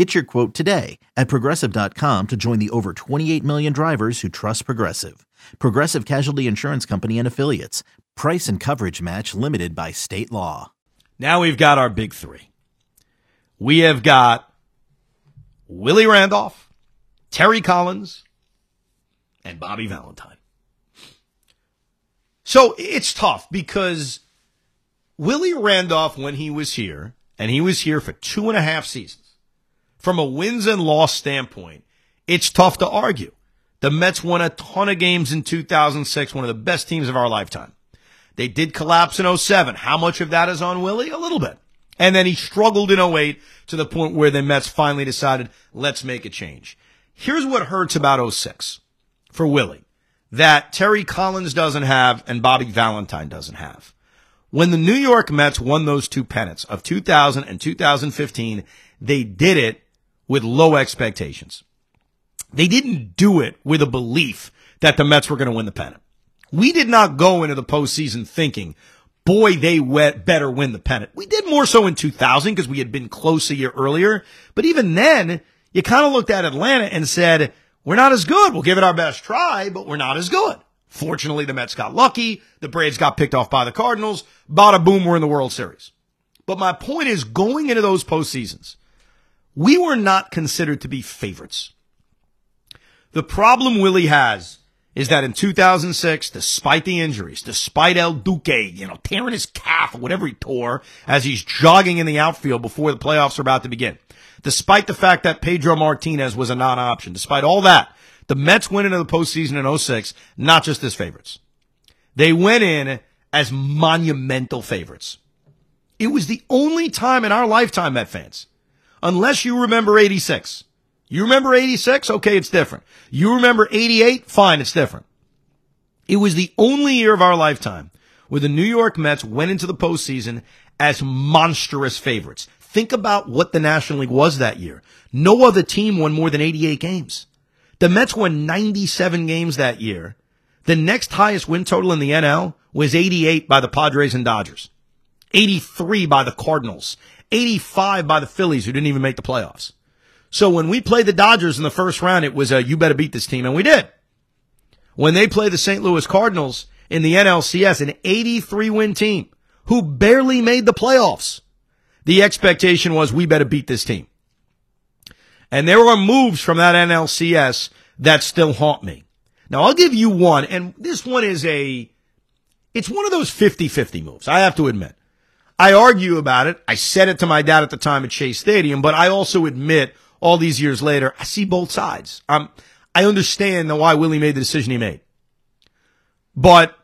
Get your quote today at progressive.com to join the over 28 million drivers who trust Progressive. Progressive Casualty Insurance Company and Affiliates. Price and coverage match limited by state law. Now we've got our big three. We have got Willie Randolph, Terry Collins, and Bobby Valentine. So it's tough because Willie Randolph, when he was here, and he was here for two and a half seasons, from a wins and loss standpoint, it's tough to argue. The Mets won a ton of games in 2006, one of the best teams of our lifetime. They did collapse in 07. How much of that is on Willie? A little bit. And then he struggled in 08 to the point where the Mets finally decided, let's make a change. Here's what hurts about 06 for Willie that Terry Collins doesn't have and Bobby Valentine doesn't have. When the New York Mets won those two pennants of 2000 and 2015, they did it with low expectations. They didn't do it with a belief that the Mets were going to win the pennant. We did not go into the postseason thinking, boy, they better win the pennant. We did more so in 2000 because we had been close a year earlier. But even then, you kind of looked at Atlanta and said, we're not as good. We'll give it our best try, but we're not as good. Fortunately, the Mets got lucky. The Braves got picked off by the Cardinals. Bada boom, we're in the World Series. But my point is going into those postseasons, we were not considered to be favorites. The problem Willie has is that in 2006, despite the injuries, despite El Duque, you know, tearing his calf or whatever he tore as he's jogging in the outfield before the playoffs are about to begin, despite the fact that Pedro Martinez was a non-option, despite all that, the Mets went into the postseason in 06, not just as favorites. They went in as monumental favorites. It was the only time in our lifetime, Met fans, unless you remember 86. You remember 86? Okay, it's different. You remember 88? Fine, it's different. It was the only year of our lifetime where the New York Mets went into the postseason as monstrous favorites. Think about what the National League was that year. No other team won more than 88 games. The Mets won 97 games that year. The next highest win total in the NL was 88 by the Padres and Dodgers, 83 by the Cardinals, 85 by the Phillies who didn't even make the playoffs. So when we played the Dodgers in the first round, it was a, you better beat this team, and we did. When they played the St. Louis Cardinals in the NLCS, an 83 win team who barely made the playoffs, the expectation was we better beat this team. And there are moves from that NLCS that still haunt me. Now I'll give you one, and this one is a, it's one of those 50-50 moves, I have to admit. I argue about it. I said it to my dad at the time at Shea Stadium, but I also admit all these years later, I see both sides. Um, I understand why Willie made the decision he made. But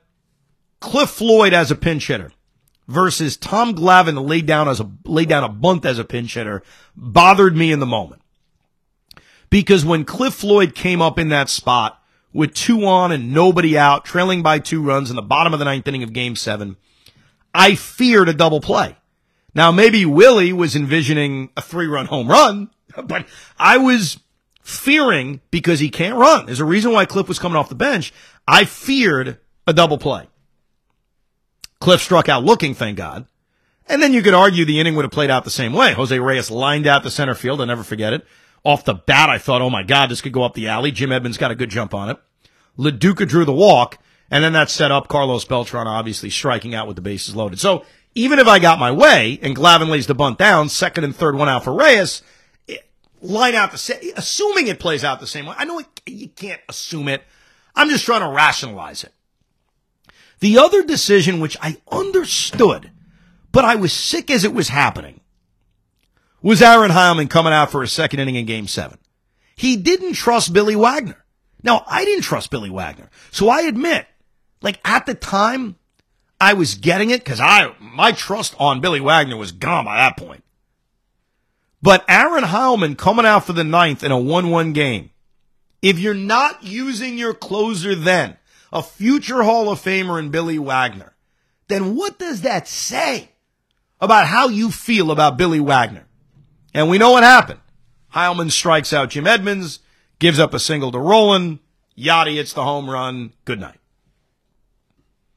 Cliff Floyd as a pinch hitter versus Tom Glavine laid down as a laid down a bunt as a pinch hitter bothered me in the moment. Because when Cliff Floyd came up in that spot with two on and nobody out, trailing by two runs in the bottom of the ninth inning of game seven, I feared a double play. Now maybe Willie was envisioning a three run home run, but I was fearing because he can't run. There's a reason why Cliff was coming off the bench. I feared a double play. Cliff struck out looking, thank God. And then you could argue the inning would have played out the same way. Jose Reyes lined out the center field. I'll never forget it. Off the bat, I thought, oh my God, this could go up the alley. Jim Edmonds got a good jump on it. Lo Duca drew the walk, and then that set up Carlos Beltran obviously striking out with the bases loaded. So even if I got my way and Glavine lays the bunt down, second and third one out for Reyes, line out the same, assuming it plays out the same way. I know it, you can't assume it. I'm just trying to rationalize it. The other decision, which I understood, but I was sick as it was happening, was Aaron Heilman coming out for a second inning in game seven. He didn't trust Billy Wagner. Now, I didn't trust Billy Wagner. So I admit, like at the time, I was getting it because I, my trust on Billy Wagner was gone by that point. But Aaron Heilman coming out for the ninth in a 1-1 game. If you're not using your closer then, a future Hall of Famer in Billy Wagner, then what does that say about how you feel about Billy Wagner? And we know what happened. Heilman strikes out Jim Edmonds, gives up a single to Rolen. Yadi hits the home run. Good night.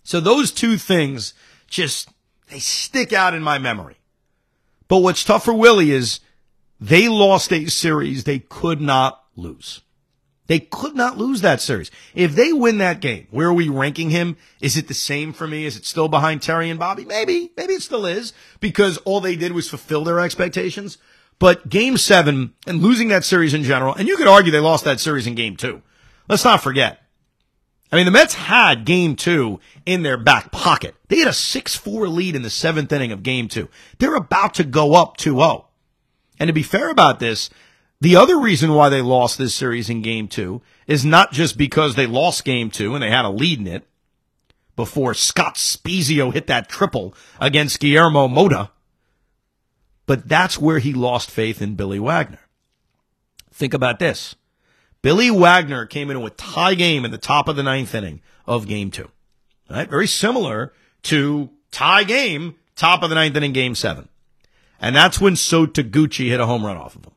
So those two things just, they stick out in my memory. But what's tough for Willie is they lost a series they could not lose. They could not lose that series. If they win that game, where are we ranking him? Is it the same for me? Is it still behind Terry and Bobby? Maybe. Maybe it still is because all they did was fulfill their expectations. But game seven and losing that series in general, and you could argue they lost that series in game two. Let's not forget. I mean, the Mets had game two in their back pocket. They had a 6-4 lead in the seventh inning of game two. They're about to go up 2-0. And to be fair about this, the other reason why they lost this series in game two is not just because they lost game two and they had a lead in it before Scott Spiezio hit that triple against Guillermo Mota, but that's where he lost faith in Billy Wagner. Think about this. Billy Wagner came into a tie game in the top of the ninth inning of game two. Right? Very similar to tie game, top of the ninth inning, game seven. And that's when So Taguchi hit a home run off of him.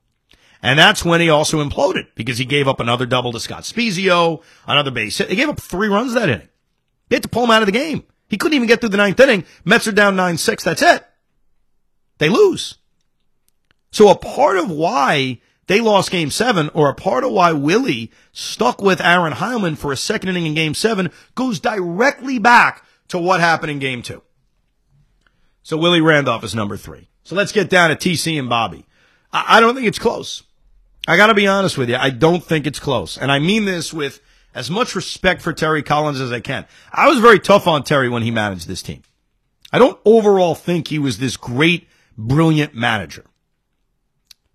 And that's when he also imploded because he gave up another double to Scott Spiezio, another base hit. He gave up three runs that inning. They had to pull him out of the game. He couldn't even get through the ninth inning. Mets are down 9-6. That's it. They lose. So a part of why they lost game seven or a part of why Willie stuck with Aaron Heilman for a second inning in game seven goes directly back to what happened in game two. So Willie Randolph is number three. So let's get down to TC and Bobby. I, I don't think it's close. I got to be honest with you. I don't think it's close. And I mean this with as much respect for Terry Collins as I can. I was very tough on Terry when he managed this team. I don't overall think he was this great, brilliant manager.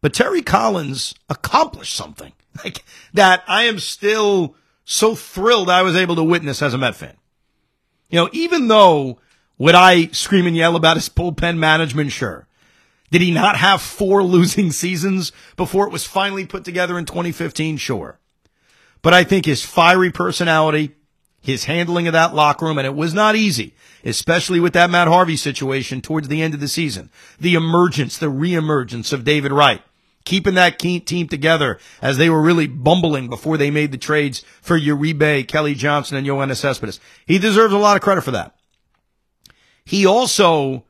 But Terry Collins accomplished something like that I am still so thrilled I was able to witness as a Met fan. You know, even though would I scream and yell about his bullpen management? Sure. Did he not have four losing seasons before it was finally put together in 2015? Sure. But I think his fiery personality, his handling of that locker room, and it was not easy, especially with that Matt Harvey situation towards the end of the season. The emergence, the reemergence of David Wright, keeping that team together as they were really bumbling before they made the trades for Uribe, Kelly Johnson, and Yoenis Cespedes. He deserves a lot of credit for that. He also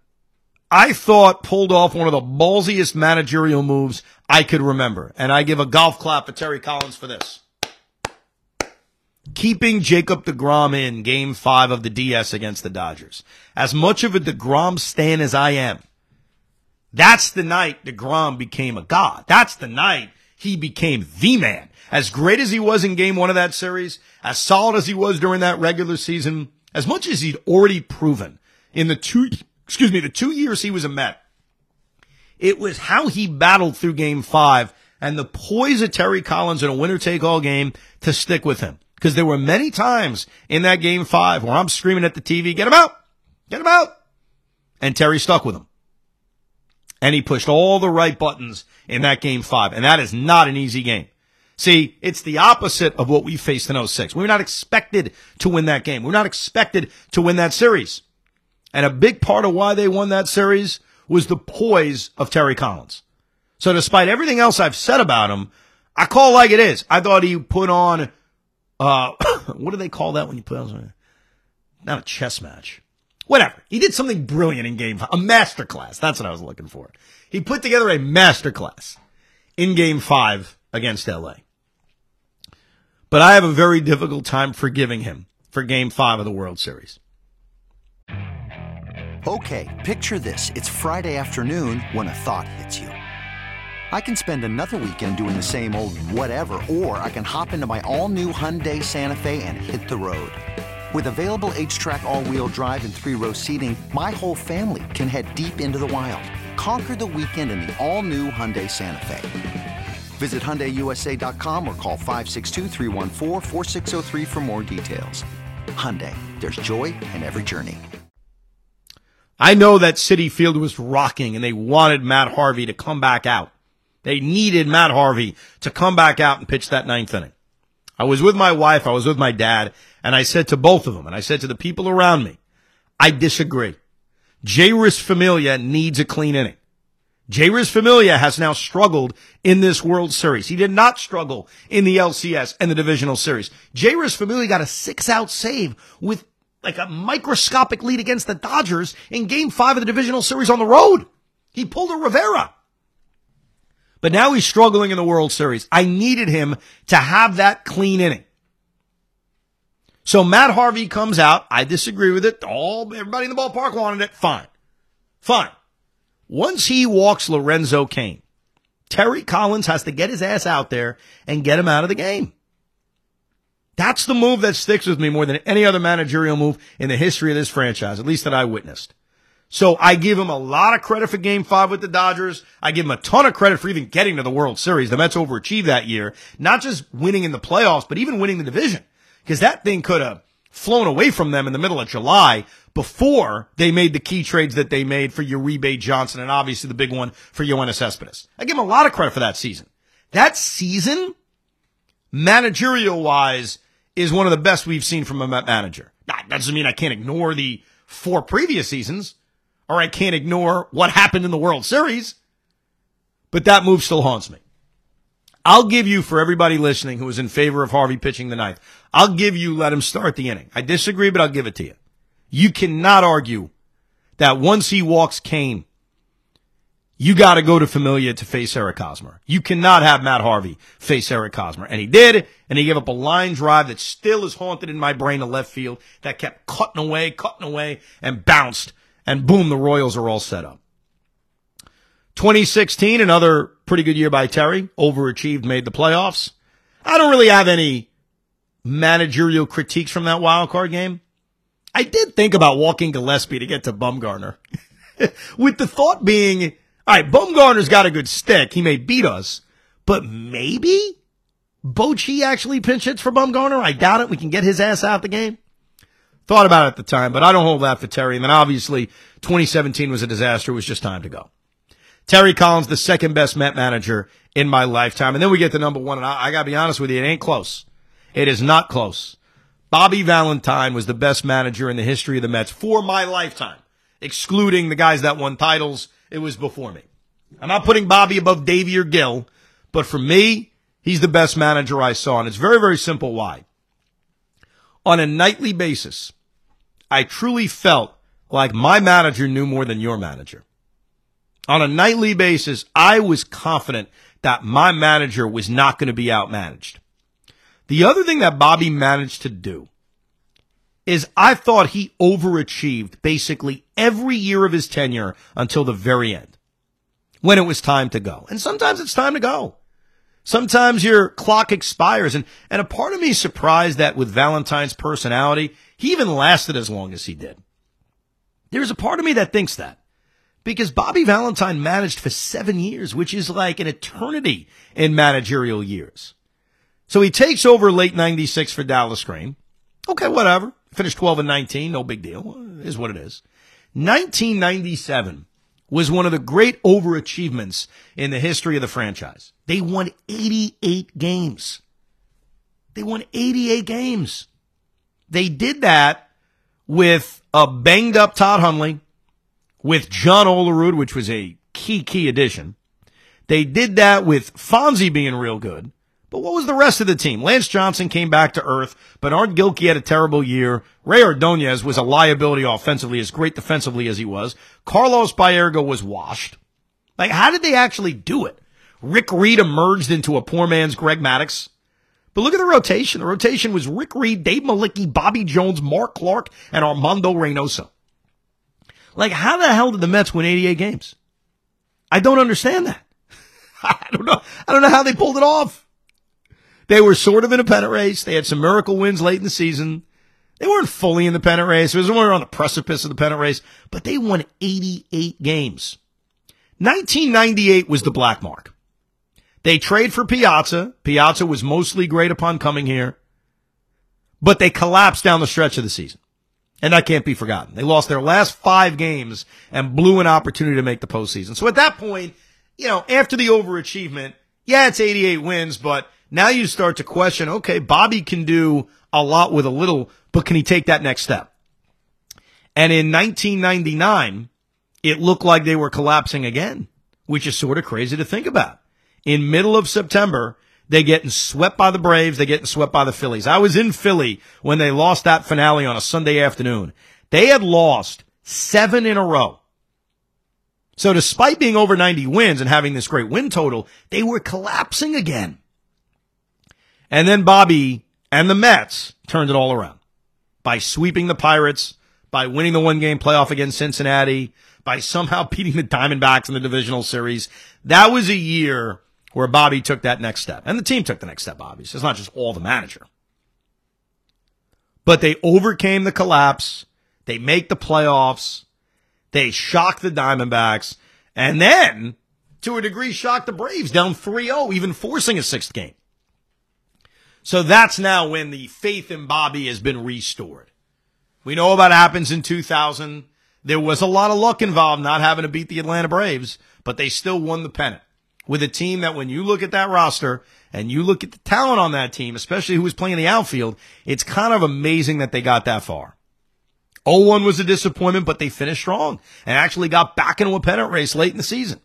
I thought pulled off one of the ballsiest managerial moves I could remember. And I give a golf clap to Terry Collins for this. Keeping Jacob DeGrom in game five of the DS against the Dodgers. As much of a DeGrom stan as I am, that's the night DeGrom became a god. That's the night he became the man. As great as he was in game one of that series, as solid as he was during that regular season, as much as he'd already proven in the two excuse me, the two years he was a Met, it was how he battled through game five and the poise of Terry Collins in a winner take all game to stick with him. Because there were many times in that game five where I'm screaming at the TV, get him out, get him out. And Terry stuck with him. And he pushed all the right buttons in that game five. And that is not an easy game. See, it's the opposite of what we faced in 06. We were not expected to win that game. We we're not expected to win that series. And a big part of why they won that series was the poise of Terry Collins. So despite everything else I've said about him, I call like it is. I thought he put on, uh, what do they call that when you put on, not a chess match. Whatever. He did something brilliant in game five, a masterclass. That's what I was looking for. He put together a masterclass in game five against LA. But I have a very difficult time forgiving him for game five of the World Series. Okay, picture this. It's Friday afternoon when a thought hits you. I can spend another weekend doing the same old whatever, or I can hop into my all new Hyundai Santa Fe and hit the road. With available H-Track all-wheel drive and three-row seating, my whole family can head deep into the wild. Conquer the weekend in the all-new Hyundai Santa Fe. Visit HyundaiUSA.com or call 562 for more details. Hyundai, there's joy in every journey. I know that Citi Field was rocking and they wanted Matt Harvey to come back out. They needed Matt Harvey to come back out and pitch that ninth inning. I was with my wife, I was with my dad, and I said to both of them, and I said to the people around me, I disagree. Jeurys Familia needs a clean inning. Jeurys Familia has now struggled in this World Series. He did not struggle in the LCS and the divisional series. Jeurys Familia got a six out save with like a microscopic lead against the Dodgers in game five of the divisional series on the road. He pulled a Rivera. But now he's struggling in the World Series. I needed him to have that clean inning. So Matt Harvey comes out. I disagree with it. All everybody in the ballpark wanted it. Fine. Fine. Once he walks Lorenzo Cain, Terry Collins has to get his ass out there and get him out of the game. That's the move that sticks with me more than any other managerial move in the history of this franchise, at least that I witnessed. So I give him a lot of credit for game five with the Dodgers. I give him a ton of credit for even getting to the World Series. The Mets overachieved that year, not just winning in the playoffs, but even winning the division. Cause that thing could have flown away from them in the middle of July before they made the key trades that they made for Uribe Johnson and obviously the big one for Yoenis Cespedes. I give him a lot of credit for that season. That season, managerial wise, is one of the best we've seen from a manager. That doesn't mean I can't ignore the four previous seasons or I can't ignore what happened in the World Series, but that move still haunts me. I'll give you, for everybody listening who is in favor of Harvey pitching the ninth, I'll give you let him start the inning. I disagree, but I'll give it to you. You cannot argue that once he walks Cain, you got to go to Familia to face Eric Hosmer. You cannot have Matt Harvey face Eric Hosmer. And he did, and he gave up a line drive that still is haunted in my brain to left field that kept cutting away, cutting away, and bounced. And boom, the Royals are all set up. 2016, another pretty good year by Terry. Overachieved, made the playoffs. I don't really have any managerial critiques from that wild card game. I did think about walking Gillaspie to get to Bumgarner. With the thought being, all right, Bumgarner's got a good stick. He may beat us, but maybe Bochy actually pinch hits for Bumgarner. I doubt it. We can get his ass out of the game. Thought about it at the time, but I don't hold that for Terry. And then obviously 2017 was a disaster. It was just time to go. Terry Collins, the second best Met manager in my lifetime. And then we get to number one. And I, I got to be honest with you, it ain't close. It is not close. Bobby Valentine was the best manager in the history of the Mets for my lifetime, excluding the guys that won titles. It was before me. I'm not putting Bobby above Davey or Gil, but for me, he's the best manager I saw. And it's very, very simple why. On a nightly basis, I truly felt like my manager knew more than your manager. On a nightly basis, I was confident that my manager was not going to be outmanaged. The other thing that Bobby managed to do is I thought he overachieved basically every year of his tenure until the very end when it was time to go. And sometimes it's time to go. Sometimes your clock expires. And, and a part of me is surprised that with Valentine's personality, he even lasted as long as he did. There's a part of me that thinks that because Bobby Valentine managed for seven years, which is like an eternity in managerial years. So he takes over late 96 for Dallas Green. Okay, whatever. Finished 12 and 19. No big deal. It is what it is. 1997 was one of the great overachievements in the history of the franchise. They won 88 games. They won 88 games. They did that with a banged up Todd Hundley, with John Olerud, which was a key, key addition. They did that with Fonzie being real good. But what was the rest of the team? Lance Johnson came back to earth. Bernard Gilkey had a terrible year. Rey Ordonez was a liability offensively, as great defensively as he was. Carlos Baerga was washed. Like, how did they actually do it? Rick Reed emerged into a poor man's Greg Maddux. But look at the rotation. The rotation was Rick Reed, Dave Mlicki, Bobby Jones, Mark Clark, and Armando Reynoso. Like, how the hell did the Mets win 88 games? I don't understand that. I don't know. I don't know how they pulled it off. They were sort of in a pennant race. They had some miracle wins late in the season. They weren't fully in the pennant race. It They were on the precipice of the pennant race, but they won 88 games. 1998 was the black mark. They trade for Piazza. Piazza was mostly great upon coming here, but they collapsed down the stretch of the season. And that can't be forgotten. They lost their last five games and blew an opportunity to make the postseason. So at that point, you know, after the overachievement, yeah, it's 88 wins, but now you start to question, okay, Bobby can do a lot with a little, but can he take that next step? And in 1999, it looked like they were collapsing again, which is sort of crazy to think about. In middle of September, they getting swept by the Braves. They're getting swept by the Phillies. I was in Philly when they lost that finale on a Sunday afternoon. They had lost seven in a row. So despite being over 90 wins and having this great win total, they were collapsing again. And then Bobby and the Mets turned it all around by sweeping the Pirates, by winning the one game playoff against Cincinnati, by somehow beating the Diamondbacks in the divisional series. That was a year where Bobby took that next step. And the team took the next step, obviously. It's not just all the manager. But they overcame the collapse. They make the playoffs. They shock the Diamondbacks. And then, to a degree, shock the Braves down 3-0, even forcing a sixth game. So that's now when the faith in Bobby has been restored. We know about happens in 2000. There was a lot of luck involved not having to beat the Atlanta Braves, but they still won the pennant with a team that when you look at that roster and you look at the talent on that team, especially who was playing the outfield, it's kind of amazing that they got that far. 0-1 was a disappointment, but they finished strong and actually got back into a pennant race late in the season.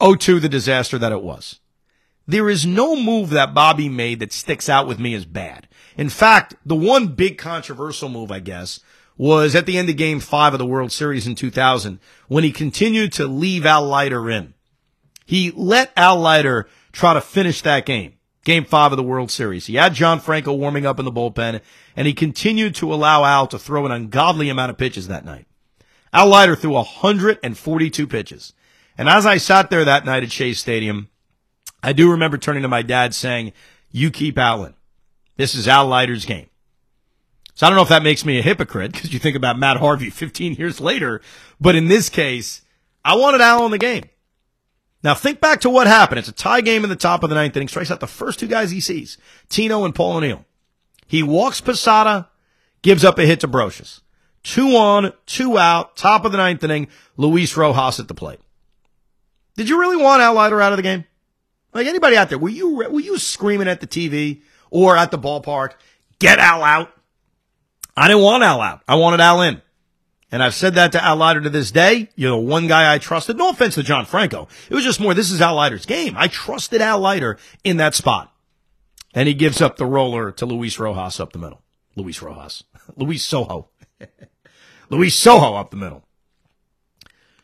0-2, the disaster that it was. There is no move that Bobby made that sticks out with me as bad. In fact, the one big controversial move, I guess, was at the end of game five of the World Series in 2000 when he continued to leave Al Leiter in. He let Al Leiter try to finish that game, game five of the World Series. He had John Franco warming up in the bullpen and he continued to allow Al to throw an ungodly amount of pitches that night. Al Leiter threw 142 pitches. And as I sat there that night at Shea Stadium, I do remember turning to my dad saying, you keep Allen. This is Al Leiter's game. So I don't know if that makes me a hypocrite because you think about Matt Harvey 15 years later, but in this case, I wanted Al in the game. Now think back to what happened. It's a tie game in the top of the ninth inning. Strikes out the first two guys he sees, Tino and Paul O'Neill. He walks Posada, gives up a hit to Brosius. Two on, two out, top of the ninth inning, Luis Rojas at the plate. Did you really want Al Leiter out of the game? Like anybody out there, were you were you screaming at the TV or at the ballpark, get Al out? I didn't want Al out. I wanted Al in. And I've said that to Al Leiter to this day. You know, one guy I trusted. No offense to John Franco. It was just more, this is Al Leiter's game. I trusted Al Leiter in that spot. And he gives up the roller to Luis Rojas up the middle. Luis Rojas. Luis Sojo. Luis Sojo up the middle.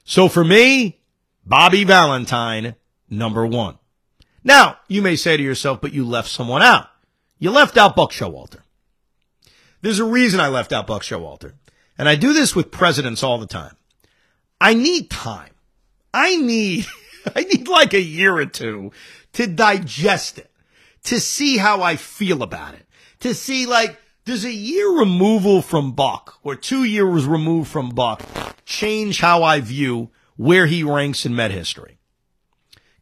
So for me, Bobby Valentine, number one. Now, you may say to yourself, but you left someone out. You left out Buck Showalter. There's a reason I left out Buck Showalter. And I do this with presidents all the time. I need time. I need, I need like a year or two to digest it to see how I feel about it. To see like, does a year removal from Buck or two years removed from Buck change how I view where he ranks in Met history?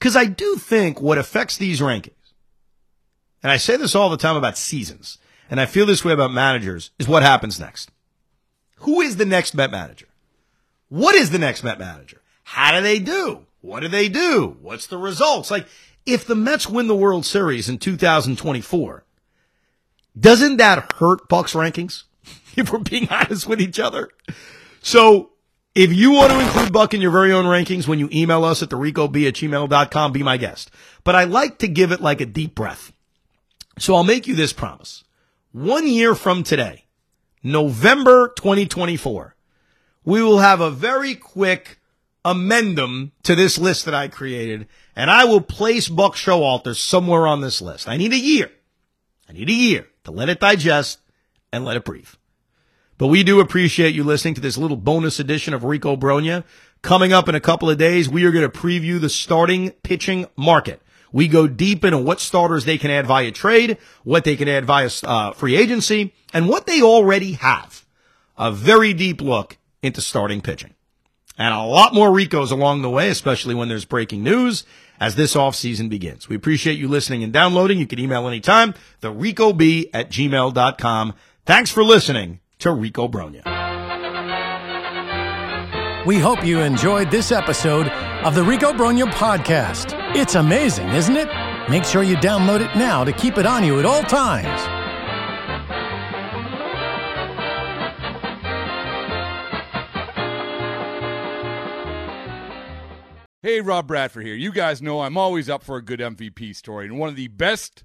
Cause I do think what affects these rankings, and I say this all the time about seasons, and I feel this way about managers, is what happens next. Who is the next Met manager? What is the next Met manager? How do they do? What do they do? What's the results? Like, if the Mets win the World Series in 2024, doesn't that hurt Buck's rankings? if we're being honest with each other. So if you want to include Buck in your very own rankings when you email us at the ricob at gmail.com, be my guest. But I like to give it like a deep breath. So I'll make you this promise. One year from today, November 2024, we will have a very quick amendum to this list that I created, and I will place Buck Showalter somewhere on this list. I need a year. I need a year to let it digest and let it breathe. But we do appreciate you listening to this little bonus edition of Rico Brogna. Coming up in a couple of days, we are going to preview the starting pitching market. We go deep into what starters they can add via trade, what they can add via uh, free agency, and what they already have. A very deep look into starting pitching. And a lot more Ricos along the way, especially when there's breaking news as this offseason begins. We appreciate you listening and downloading. You can email anytime, the Rico B at gmail.com. Thanks for listening to Rico Brogna. We hope you enjoyed this episode of the Rico Brogna podcast. It's amazing, isn't it? Make sure you download it now to keep it on you at all times. Hey, Rob Bradford here. You guys know I'm always up for a good MVP story, and one of the best